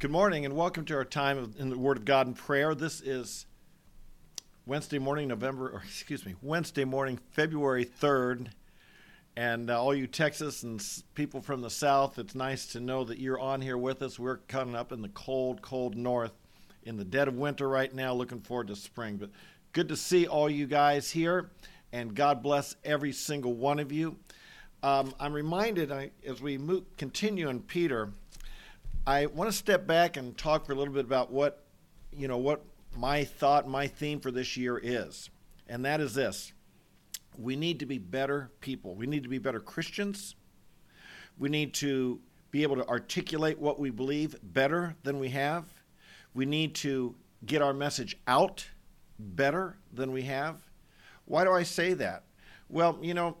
Good morning and welcome to our time in the Word of God and prayer. This is Wednesday morning, November, or excuse me, Wednesday morning, February 3rd. And uh, all you Texas and s- people from the South, it's nice to know that you're on here with us. We're coming up in the cold, cold north in the dead of winter right now, looking forward to spring. But good to see all you guys here, and God bless every single one of you. Um, I'm reminded I, as we continue in Peter I want to step back and talk for a little bit about what, you know, what my thought, my theme for this year is. And that is this we need to be better people. We need to be better Christians. We need to be able to articulate what we believe better than we have. We need to get our message out better than we have. Why do I say that? Well, you know,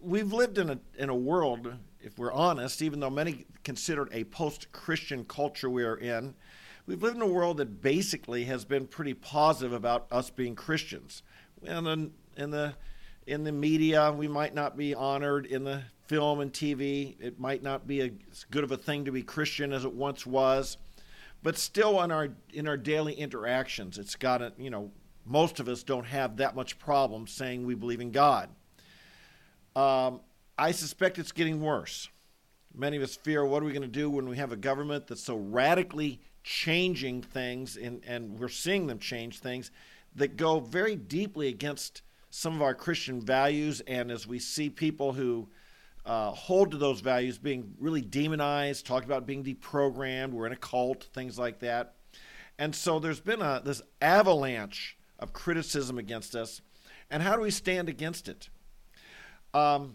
we've lived in a in a world if we're honest, even though many consider it a post Christian culture we are in, we've lived in a world that basically has been pretty positive about us being Christians. And in, in, the, in the media, we might not be honored. In the film and TV, it might not be a, as good of a thing to be Christian as it once was. But still, in our, in our daily interactions, it's got a, you know, most of us don't have that much problem saying we believe in God. Um, I suspect it's getting worse. Many of us fear what are we going to do when we have a government that's so radically changing things, and, and we're seeing them change things that go very deeply against some of our Christian values. And as we see people who uh, hold to those values being really demonized, talk about being deprogrammed, we're in a cult, things like that. And so there's been a, this avalanche of criticism against us. And how do we stand against it? Um,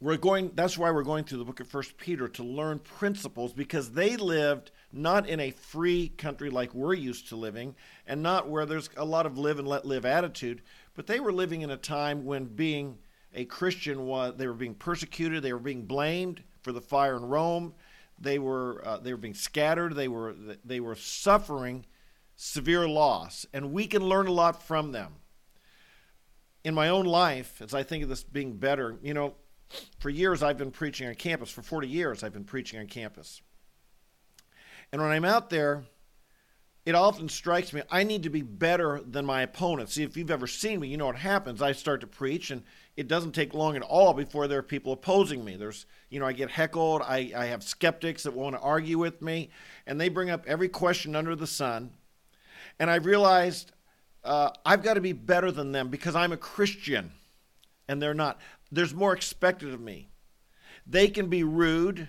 we're going that's why we're going through the book of first peter to learn principles because they lived not in a free country like we're used to living and not where there's a lot of live and let live attitude but they were living in a time when being a christian was they were being persecuted they were being blamed for the fire in rome they were uh, they were being scattered they were they were suffering severe loss and we can learn a lot from them in my own life as i think of this being better you know for years, I've been preaching on campus. For 40 years, I've been preaching on campus. And when I'm out there, it often strikes me I need to be better than my opponent. See, if you've ever seen me, you know what happens. I start to preach, and it doesn't take long at all before there are people opposing me. There's, you know, I get heckled. I, I have skeptics that want to argue with me, and they bring up every question under the sun. And I've realized uh, I've got to be better than them because I'm a Christian, and they're not there's more expected of me. They can be rude.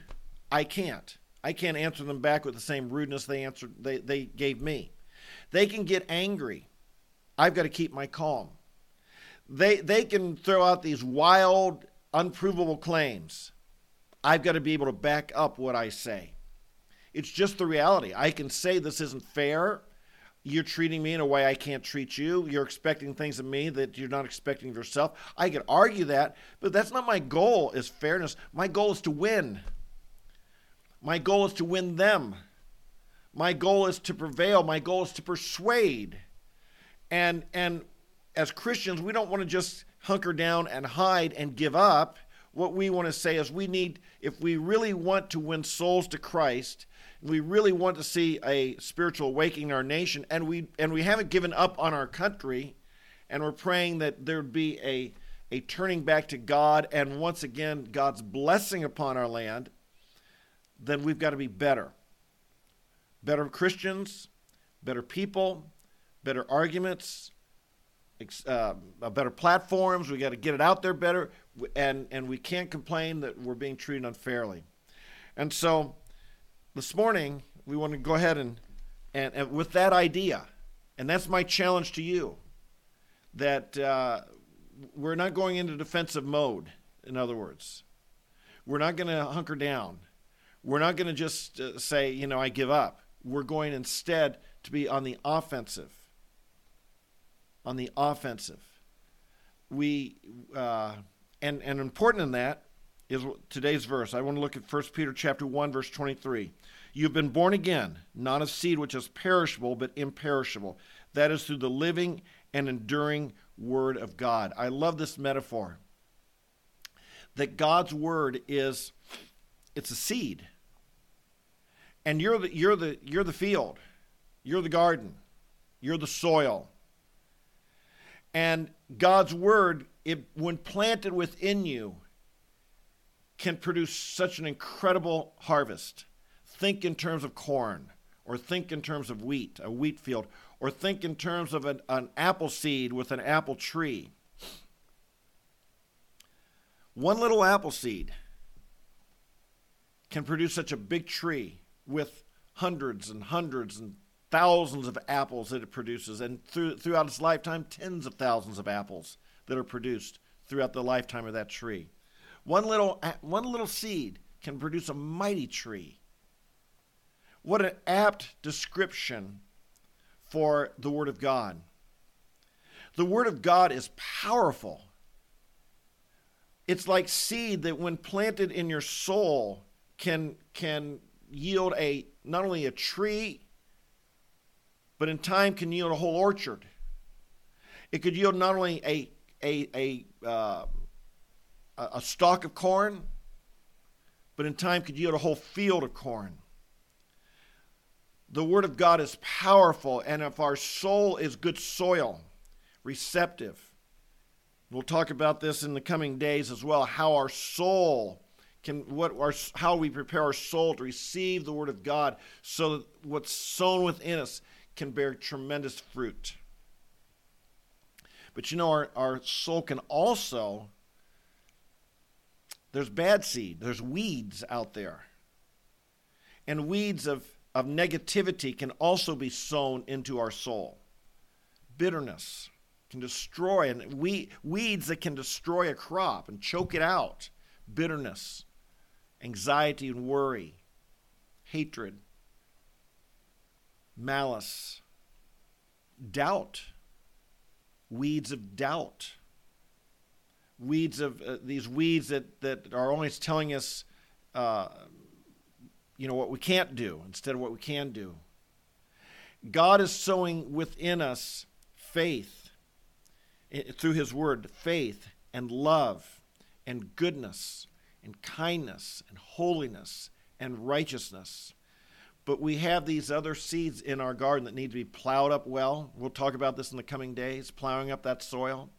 I can't. I can't answer them back with the same rudeness they answered they, they gave me. They can get angry. I've got to keep my calm. They they can throw out these wild, unprovable claims. I've got to be able to back up what I say. It's just the reality. I can say this isn't fair you're treating me in a way I can't treat you. You're expecting things of me that you're not expecting of yourself. I could argue that, but that's not my goal is fairness. My goal is to win. My goal is to win them. My goal is to prevail. My goal is to persuade. And and as Christians, we don't want to just hunker down and hide and give up. What we want to say is we need if we really want to win souls to Christ, we really want to see a spiritual awakening in our nation, and we and we haven't given up on our country, and we're praying that there'd be a a turning back to God, and once again God's blessing upon our land. Then we've got to be better, better Christians, better people, better arguments, uh, better platforms. We got to get it out there better, and and we can't complain that we're being treated unfairly. And so this morning we want to go ahead and, and, and with that idea, and that's my challenge to you, that uh, we're not going into defensive mode. In other words, we're not going to hunker down. We're not going to just uh, say, you know, I give up. We're going instead to be on the offensive. On the offensive. We uh, and and important in that is today's verse. I want to look at 1 Peter chapter 1 verse 23. You've been born again, not of seed which is perishable, but imperishable. That is through the living and enduring word of God. I love this metaphor. That God's word is it's a seed. And you're the you're the you're the field. You're the garden. You're the soil. And God's word, it, when planted within you, can produce such an incredible harvest. Think in terms of corn, or think in terms of wheat, a wheat field, or think in terms of an, an apple seed with an apple tree. One little apple seed can produce such a big tree with hundreds and hundreds and thousands of apples that it produces, and through, throughout its lifetime, tens of thousands of apples that are produced throughout the lifetime of that tree. One little, one little seed can produce a mighty tree. What an apt description for the Word of God. The Word of God is powerful. It's like seed that, when planted in your soul, can, can yield a not only a tree, but in time can yield a whole orchard. It could yield not only a, a, a, uh, a stalk of corn, but in time could yield a whole field of corn. The Word of God is powerful, and if our soul is good soil, receptive, we'll talk about this in the coming days as well, how our soul can what our how we prepare our soul to receive the word of God so that what's sown within us can bear tremendous fruit. But you know our, our soul can also there's bad seed, there's weeds out there. And weeds of, of negativity can also be sown into our soul. Bitterness can destroy, and we, weeds that can destroy a crop and choke it out. Bitterness, anxiety and worry, hatred, malice, doubt, weeds of doubt weeds of uh, these weeds that, that are always telling us, uh, you know, what we can't do instead of what we can do. God is sowing within us faith through His Word, faith and love and goodness and kindness and holiness and righteousness. But we have these other seeds in our garden that need to be plowed up well. We'll talk about this in the coming days, plowing up that soil.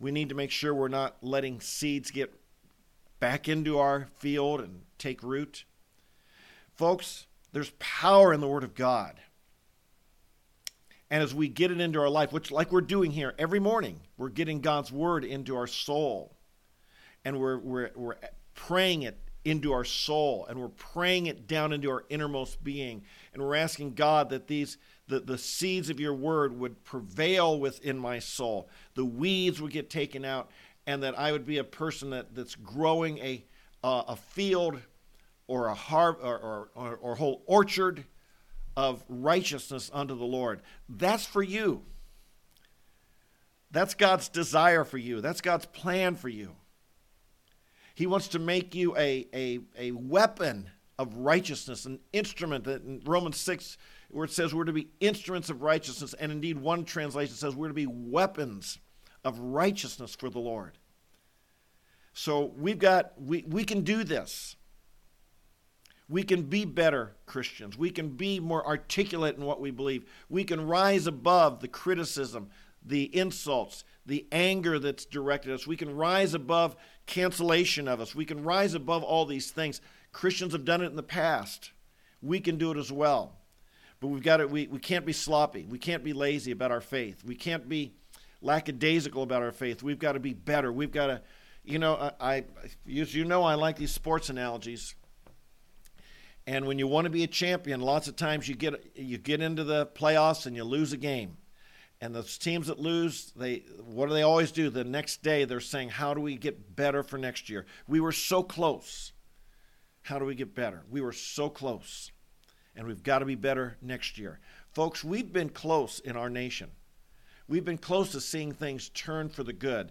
We need to make sure we're not letting seeds get back into our field and take root. Folks, there's power in the Word of God. And as we get it into our life, which, like we're doing here every morning, we're getting God's Word into our soul. And we're, we're, we're praying it into our soul. And we're praying it down into our innermost being. And we're asking God that these the, the seeds of your word would prevail within my soul. The weeds would get taken out, and that I would be a person that, that's growing a, uh, a field or a har- or, or, or, or whole orchard of righteousness unto the Lord. That's for you. That's God's desire for you. That's God's plan for you. He wants to make you a, a, a weapon of righteousness, an instrument that in Romans 6 where it says we're to be instruments of righteousness, and indeed one translation says we're to be weapons of righteousness for the Lord. So we've got we, we can do this. We can be better Christians. We can be more articulate in what we believe. We can rise above the criticism, the insults, the anger that's directed us. We can rise above cancellation of us. We can rise above all these things. Christians have done it in the past. We can do it as well. But we've got to, we, we can't be sloppy. We can't be lazy about our faith. We can't be lackadaisical about our faith. We've got to be better. We've got to, you know, I, I as you know, I like these sports analogies. And when you want to be a champion, lots of times you get you get into the playoffs and you lose a game. And those teams that lose, they what do they always do? The next day they're saying, "How do we get better for next year? We were so close. How do we get better? We were so close." And we've got to be better next year. Folks, we've been close in our nation. We've been close to seeing things turn for the good.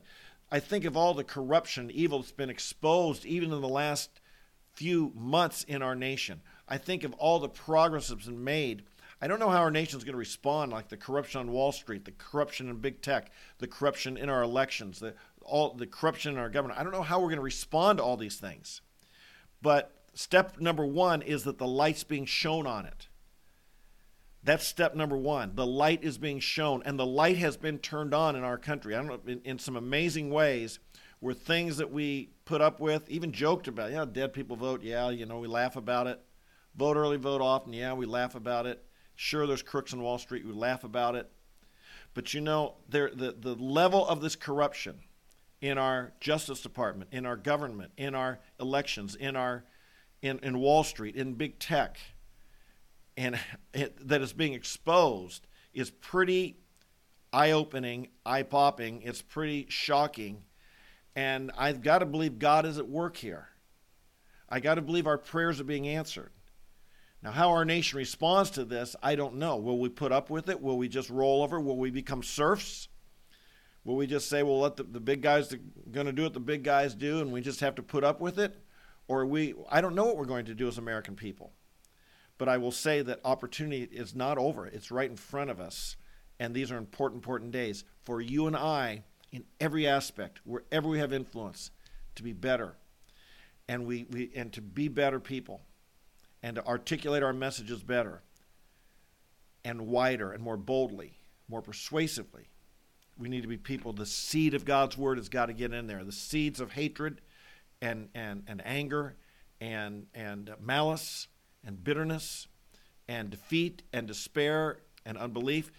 I think of all the corruption, evil that's been exposed even in the last few months in our nation. I think of all the progress that's been made. I don't know how our nation's going to respond, like the corruption on Wall Street, the corruption in big tech, the corruption in our elections, the all the corruption in our government. I don't know how we're going to respond to all these things. But step number one is that the light's being shown on it. That's step number one. The light is being shown, and the light has been turned on in our country. I don't know, in, in some amazing ways, where things that we put up with, even joked about. Yeah, dead people vote. Yeah, you know, we laugh about it. Vote early, vote often. Yeah, we laugh about it. Sure, there's crooks on Wall Street. We laugh about it. But you know, there, the, the level of this corruption in our Justice Department, in our government, in our elections, in, our, in, in Wall Street, in big tech, and it, that is being exposed is pretty eye opening, eye popping. It's pretty shocking. And I've got to believe God is at work here. I got to believe our prayers are being answered. Now, how our nation responds to this, I don't know. Will we put up with it? Will we just roll over? Will we become serfs? Will we just say, well, let the, the big guys going to do what the big guys do and we just have to put up with it? Or we, I don't know what we're going to do as American people. But I will say that opportunity is not over. It's right in front of us. And these are important, important days for you and I in every aspect, wherever we have influence, to be better. And, we, we, and to be better people and to articulate our messages better and wider and more boldly, more persuasively. We need to be people. The seed of God's word has got to get in there. The seeds of hatred and, and, and anger and, and malice and bitterness and defeat and despair and unbelief,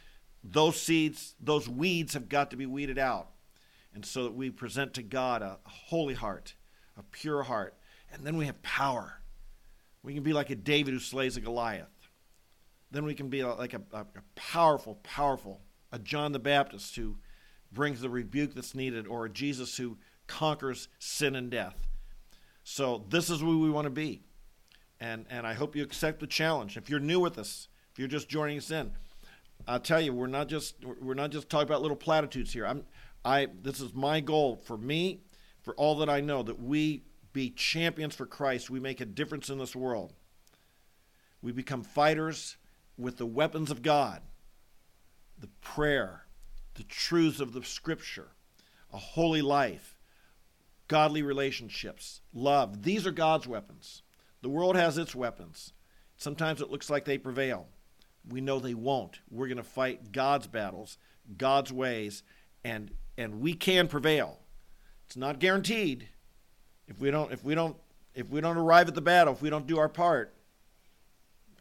those seeds, those weeds have got to be weeded out. And so that we present to God a, holy heart, a pure heart. And then we have power we can be like a David who slays a Goliath. Then we can be like a, a, a powerful, powerful, a John the Baptist who brings the rebuke that's needed, or a Jesus who conquers sin and death. So this is who we want to be. And, and I hope you accept the challenge. If you're new with us, if you're just joining us in, I'll tell you, we're not just we're not just talking about little platitudes here. I'm I this is my goal for me, for all that I know, that we be champions for Christ, we make a difference in this world. We become fighters with the weapons of God the prayer, the truths of the scripture, a holy life, godly relationships, love. These are God's weapons. The world has its weapons. Sometimes it looks like they prevail. We know they won't. We're going to fight God's battles, God's ways, and and we can prevail. It's not guaranteed, if we don't if we don't if we don't arrive at the battle, if we don't do our part,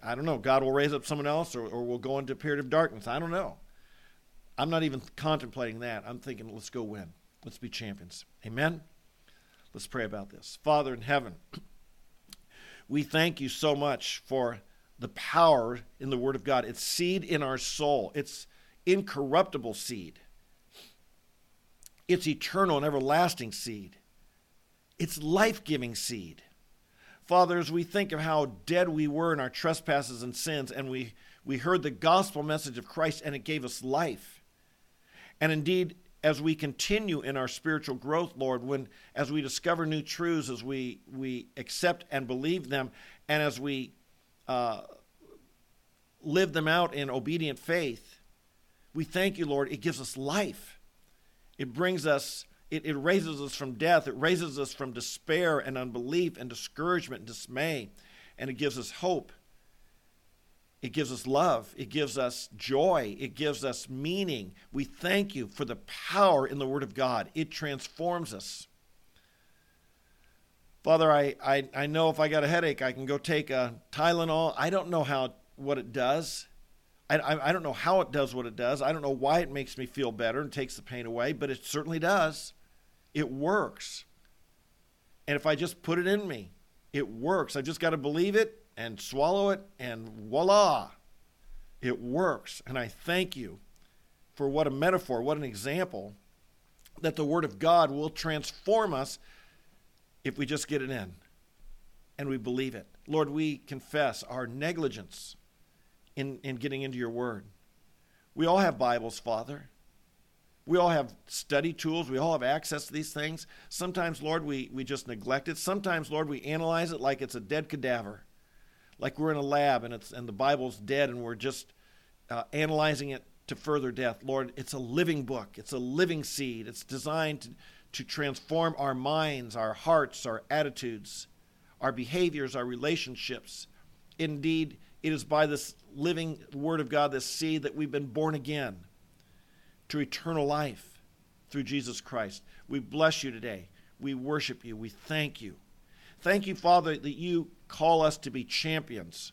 I don't know. God will raise up someone else or, or we'll go into a period of darkness. I don't know. I'm not even contemplating that. I'm thinking, let's go win. Let's be champions. Amen? Let's pray about this. Father in heaven, we thank you so much for the power in the Word of God. It's seed in our soul, it's incorruptible seed, it's eternal and everlasting seed. It's life giving seed. Father, as we think of how dead we were in our trespasses and sins, and we, we heard the gospel message of Christ and it gave us life. And indeed, as we continue in our spiritual growth, Lord, when as we discover new truths, as we, we accept and believe them, and as we uh, live them out in obedient faith, we thank you, Lord. It gives us life. It brings us it, it raises us from death. It raises us from despair and unbelief and discouragement and dismay. And it gives us hope. It gives us love. It gives us joy. It gives us meaning. We thank you for the power in the Word of God. It transforms us. Father, I, I, I know if I got a headache, I can go take a Tylenol. I don't know how what it does. I, I, I don't know how it does what it does. I don't know why it makes me feel better and takes the pain away, but it certainly does. It works. And if I just put it in me, it works. I just got to believe it and swallow it, and voila, it works. And I thank you for what a metaphor, what an example that the Word of God will transform us if we just get it in and we believe it. Lord, we confess our negligence in, in getting into your Word. We all have Bibles, Father. We all have study tools. We all have access to these things. Sometimes, Lord, we, we just neglect it. Sometimes, Lord, we analyze it like it's a dead cadaver, like we're in a lab and, it's, and the Bible's dead and we're just uh, analyzing it to further death. Lord, it's a living book, it's a living seed. It's designed to, to transform our minds, our hearts, our attitudes, our behaviors, our relationships. Indeed, it is by this living Word of God, this seed, that we've been born again to eternal life through Jesus Christ. We bless you today. We worship you. We thank you. Thank you, Father, that you call us to be champions.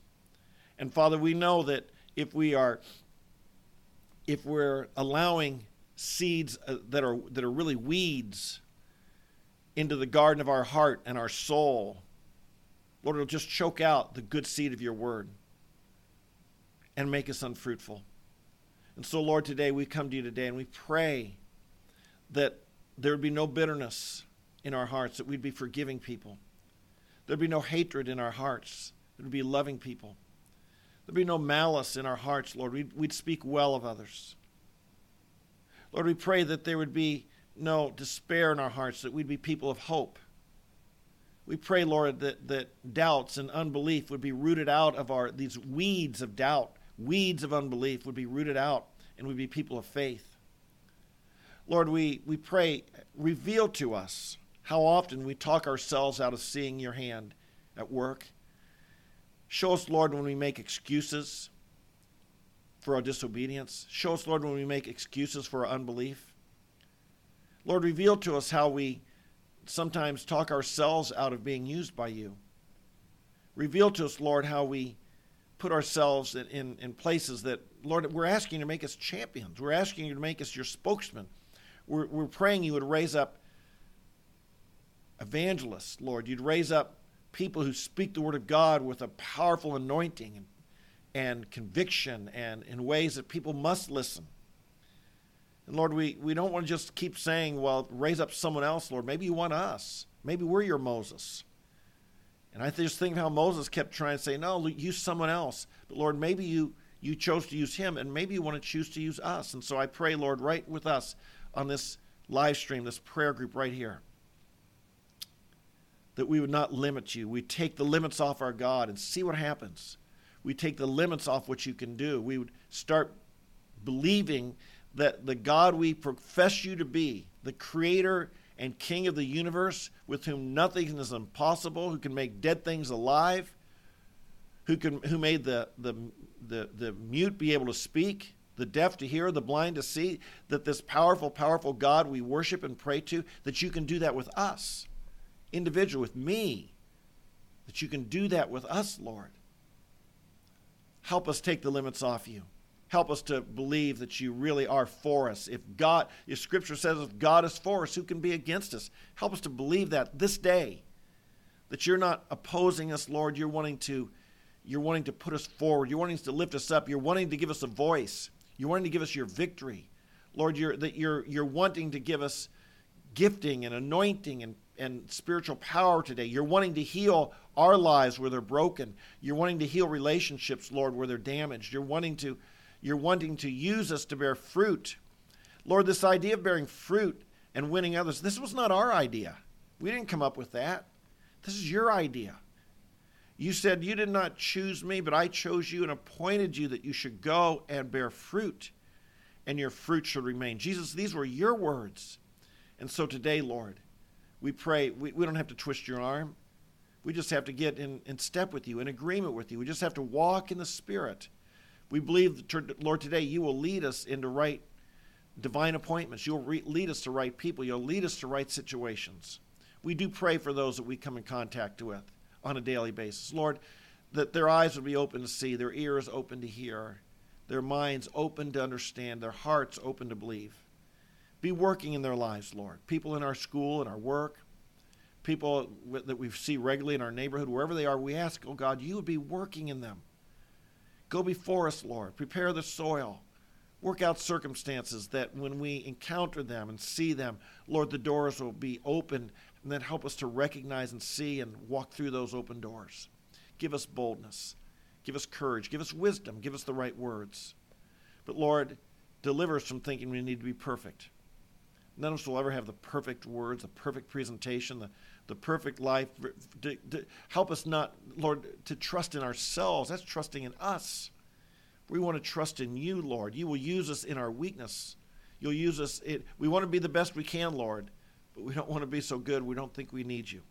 And Father, we know that if we are if we're allowing seeds uh, that are that are really weeds into the garden of our heart and our soul, Lord, it'll just choke out the good seed of your word and make us unfruitful. And so, Lord, today we come to you today and we pray that there would be no bitterness in our hearts, that we'd be forgiving people. There'd be no hatred in our hearts. There'd be loving people. There'd be no malice in our hearts, Lord. We'd, we'd speak well of others. Lord, we pray that there would be no despair in our hearts, that we'd be people of hope. We pray, Lord, that, that doubts and unbelief would be rooted out of our, these weeds of doubt, weeds of unbelief would be rooted out, and we'd be people of faith. Lord, we, we pray, reveal to us how often we talk ourselves out of seeing your hand at work. Show us, Lord, when we make excuses for our disobedience. Show us, Lord, when we make excuses for our unbelief. Lord, reveal to us how we sometimes talk ourselves out of being used by you. Reveal to us, Lord, how we put ourselves in, in, in, places that, Lord, we're asking you to make us champions. We're asking you to make us your spokesman. We're, we're praying you would raise up evangelists, Lord. You'd raise up people who speak the word of God with a powerful anointing and, and conviction and in ways that people must listen. And Lord, we, we don't want to just keep saying, well, raise up someone else, Lord. Maybe you want us. Maybe we're your Moses. And I just think of how Moses kept trying to say, no, use someone else. But Lord, maybe you, you chose to use him, and maybe you want to choose to use us. And so I pray, Lord, right with us on this live stream, this prayer group right here that we would not limit you. We take the limits off our God and see what happens. We take the limits off what you can do. We would start believing that the God we profess you to be, the creator and king of the universe, with whom nothing is impossible, who can make dead things alive, who can who made the the the, the mute be able to speak, the deaf to hear, the blind to see, that this powerful, powerful God we worship and pray to, that you can do that with us individual, with me, that you can do that with us, Lord. Help us take the limits off you. Help us to believe that you really are for us. If God, if Scripture says if God is for us, who can be against us? Help us to believe that this day, that you're not opposing us, Lord. You're wanting to, you're wanting to put us forward. You're wanting to lift us up. You're wanting to give us a voice. You're wanting to give us your victory, Lord. You're that you're you're wanting to give us gifting and anointing and and spiritual power today. You're wanting to heal our lives where they're broken. You're wanting to heal relationships, Lord, where they're damaged. You're wanting to you're wanting to use us to bear fruit. Lord, this idea of bearing fruit and winning others, this was not our idea. We didn't come up with that. This is your idea. You said, You did not choose me, but I chose you and appointed you that you should go and bear fruit, and your fruit should remain. Jesus, these were your words. And so today, Lord, we pray, we, we don't have to twist your arm. We just have to get in, in step with you, in agreement with you. We just have to walk in the Spirit. We believe, Lord, today you will lead us into right divine appointments. You'll re- lead us to right people. You'll lead us to right situations. We do pray for those that we come in contact with on a daily basis. Lord, that their eyes would be open to see, their ears open to hear, their minds open to understand, their hearts open to believe be working in their lives, Lord. People in our school and our work, people that we see regularly in our neighborhood, wherever they are, we ask, oh God, you would be working in them. Go before us, Lord. Prepare the soil. Work out circumstances that when we encounter them and see them, Lord, the doors will be open and then help us to recognize and see and walk through those open doors. Give us boldness. Give us courage. Give us wisdom. Give us the right words. But Lord, deliver us from thinking we need to be perfect. None of us will ever have the perfect words, the perfect presentation, the, the perfect life. To, to help us not, Lord, to trust in ourselves. That's trusting in us. We want to trust in you, Lord. You will use us in our weakness. You'll use us. We want to be the best we can, Lord, but we don't want to be so good we don't think we need you.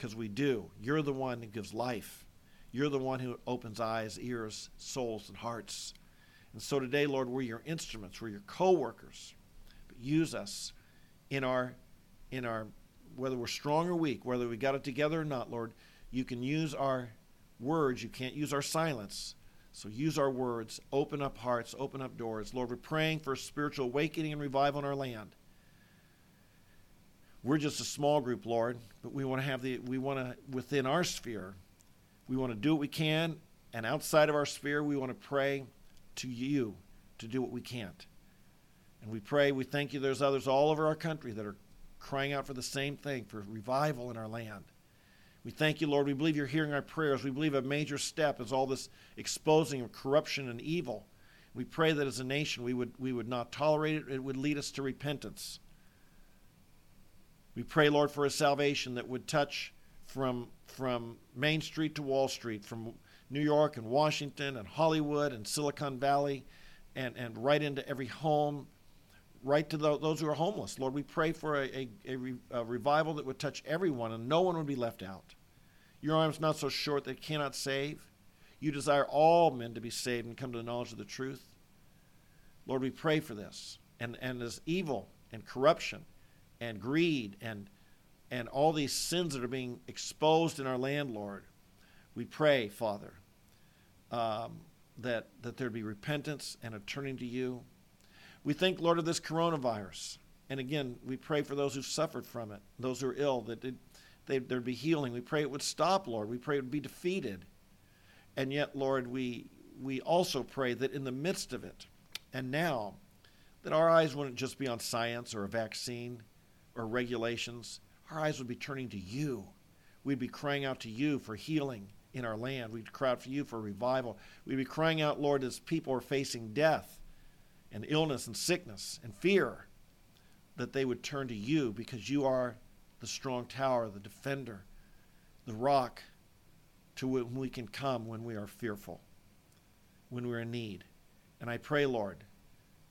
because we do. You're the one who gives life. You're the one who opens eyes, ears, souls, and hearts. And so today, Lord, we're your instruments, we're your co workers. Use us in our, in our, whether we're strong or weak, whether we got it together or not, Lord, you can use our words, you can't use our silence. So use our words, open up hearts, open up doors. Lord, we're praying for a spiritual awakening and revival in our land. We're just a small group, Lord, but we want to have the we want to within our sphere, we want to do what we can, and outside of our sphere, we want to pray to you to do what we can't. And we pray, we thank you there's others all over our country that are crying out for the same thing, for revival in our land. We thank you, Lord. We believe you're hearing our prayers. We believe a major step is all this exposing of corruption and evil. We pray that as a nation we would, we would not tolerate it, it would lead us to repentance. We pray, Lord, for a salvation that would touch from, from Main Street to Wall Street, from New York and Washington and Hollywood and Silicon Valley, and, and right into every home, right to the, those who are homeless. Lord, we pray for a, a, a, re, a, revival that would touch everyone and no one would be left out. Your arm's not so short that it cannot save. You desire all men to be saved and come to the knowledge of the truth. Lord, we pray for this. And, and as evil and corruption and greed and, and all these sins that are being exposed in our land, Lord, we pray, Father, um, that, that there be repentance and a turning to you. We think, Lord, of this coronavirus. And again, we pray for those who've suffered from it, those who are ill, that it, they, there'd be healing. We pray it would stop, Lord. We pray it would be defeated. And yet, Lord, we, we also pray that in the midst of it, and now, that our eyes wouldn't just be on science or a vaccine or regulations. Our eyes would be turning to you. We'd be crying out to you for healing in our land. We'd cry out for you for revival. We'd be crying out, Lord, as people are facing death and illness and sickness and fear, that they would turn to you because you are the strong tower, the defender, the rock to whom we can come when we are fearful, when we're in need. And I pray, Lord,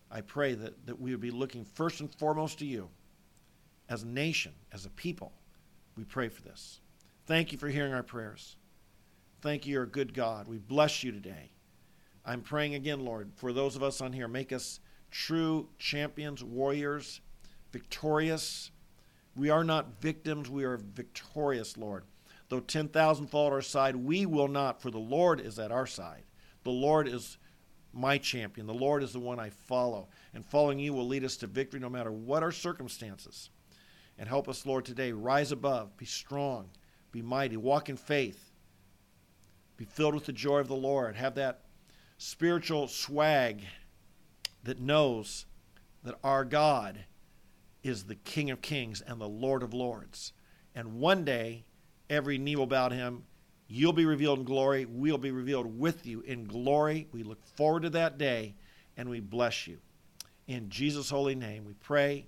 I pray that, that we would be looking first and foremost to you as a nation, as a people. We pray for this. Thank you for hearing our prayers. Thank you, you're a good God. We bless you today. I'm praying again, Lord, for those of us on here, make us true champions, warriors, victorious. We are not victims, we are victorious, Lord. Though 10,000 fall at our side, we will not, for the Lord is at our side. The Lord is my champion. The Lord is the one I follow. And following you will lead us to victory no matter what our circumstances. And help us, Lord, today rise above, be strong, be mighty, walk in faith, be filled with the joy of the Lord, have that spiritual swag that knows that our God is the King of kings and the Lord of lords. And one day, every knee will bow to him. You'll be revealed in glory. We'll be revealed with you in glory. We look forward to that day, and we bless you. In Jesus' holy name, we pray.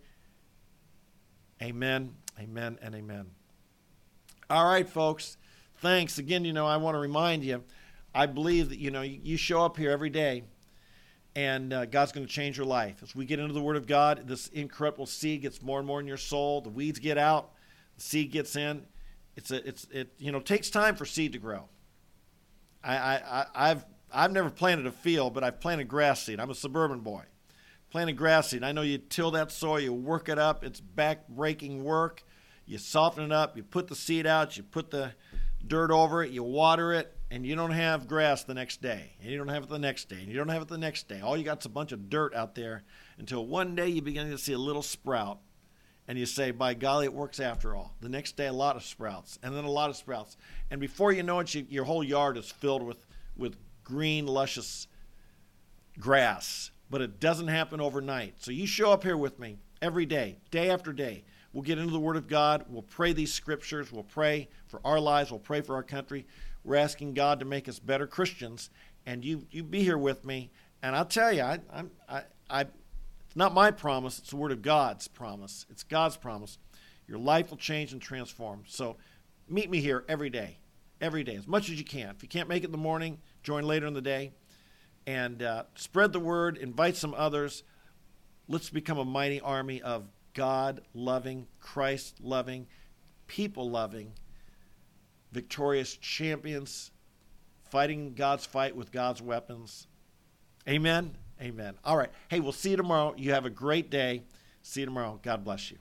Amen, amen, and amen. All right, folks. Thanks. Again, you know, I want to remind you, I believe that, you know, you show up here every day and uh, God's going to change your life. As we get into the Word of God, this incorruptible seed gets more and more in your soul. The weeds get out, the seed gets in. It's a, it's, it, you know, takes time for seed to grow. I, I, I've, I've never planted a field, but I've planted grass seed. I'm a suburban boy. Planted grass seed. I know you till that soil, you work it up. It's back breaking work. You soften it up. You put the seed out. You put the dirt over it. You water it and you don't have grass the next day, and you don't have it the next day, and you don't have it the next day. All you got is a bunch of dirt out there until one day you begin to see a little sprout, and you say, By golly, it works after all. The next day, a lot of sprouts, and then a lot of sprouts. And before you know it, you, your whole yard is filled with, with green, luscious grass. But it doesn't happen overnight. So you show up here with me every day, day after day. We'll get into the Word of God. We'll pray these scriptures. We'll pray for our lives. We'll pray for our country. We're asking God to make us better Christians, and you you be here with me. And I'll tell you, I, I'm I, I it's not my promise; it's the Word of God's promise. It's God's promise. Your life will change and transform. So, meet me here every day, every day, as much as you can. If you can't make it in the morning, join later in the day, and uh, spread the word. Invite some others. Let's become a mighty army of God loving, Christ loving, people loving victorious champions, fighting God's fight with God's weapons. Amen. Amen. All right. Hey, we'll see you tomorrow. You have a great day. See you tomorrow. God bless you.